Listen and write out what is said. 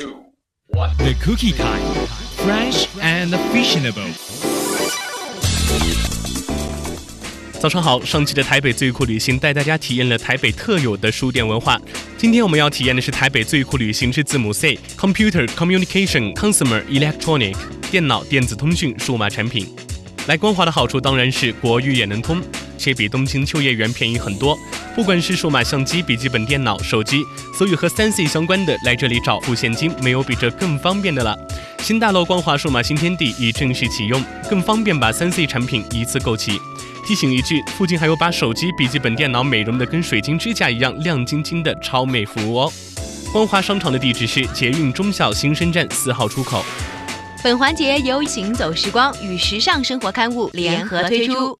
two, one. The Cookie Time, fresh and fashionable. 早上好，上期的台北最酷旅行带大家体验了台北特有的书店文化。今天我们要体验的是台北最酷旅行之字母 C，Computer Communication Consumer Electronic，电脑、电子通讯、数码产品。来光华的好处当然是国语也能通，且比东京秋叶原便宜很多。不管是数码相机、笔记本电脑、手机，所有和三 C 相关的，来这里找付现金，没有比这更方便的了。新大楼光华数码新天地已正式启用，更方便把三 C 产品一次购齐。提醒一句，附近还有把手机、笔记本电脑美容的跟水晶指甲一样亮晶晶的超美服务哦。光华商场的地址是捷运中校新生站四号出口。本环节由行走时光与时尚生活刊物联合推出。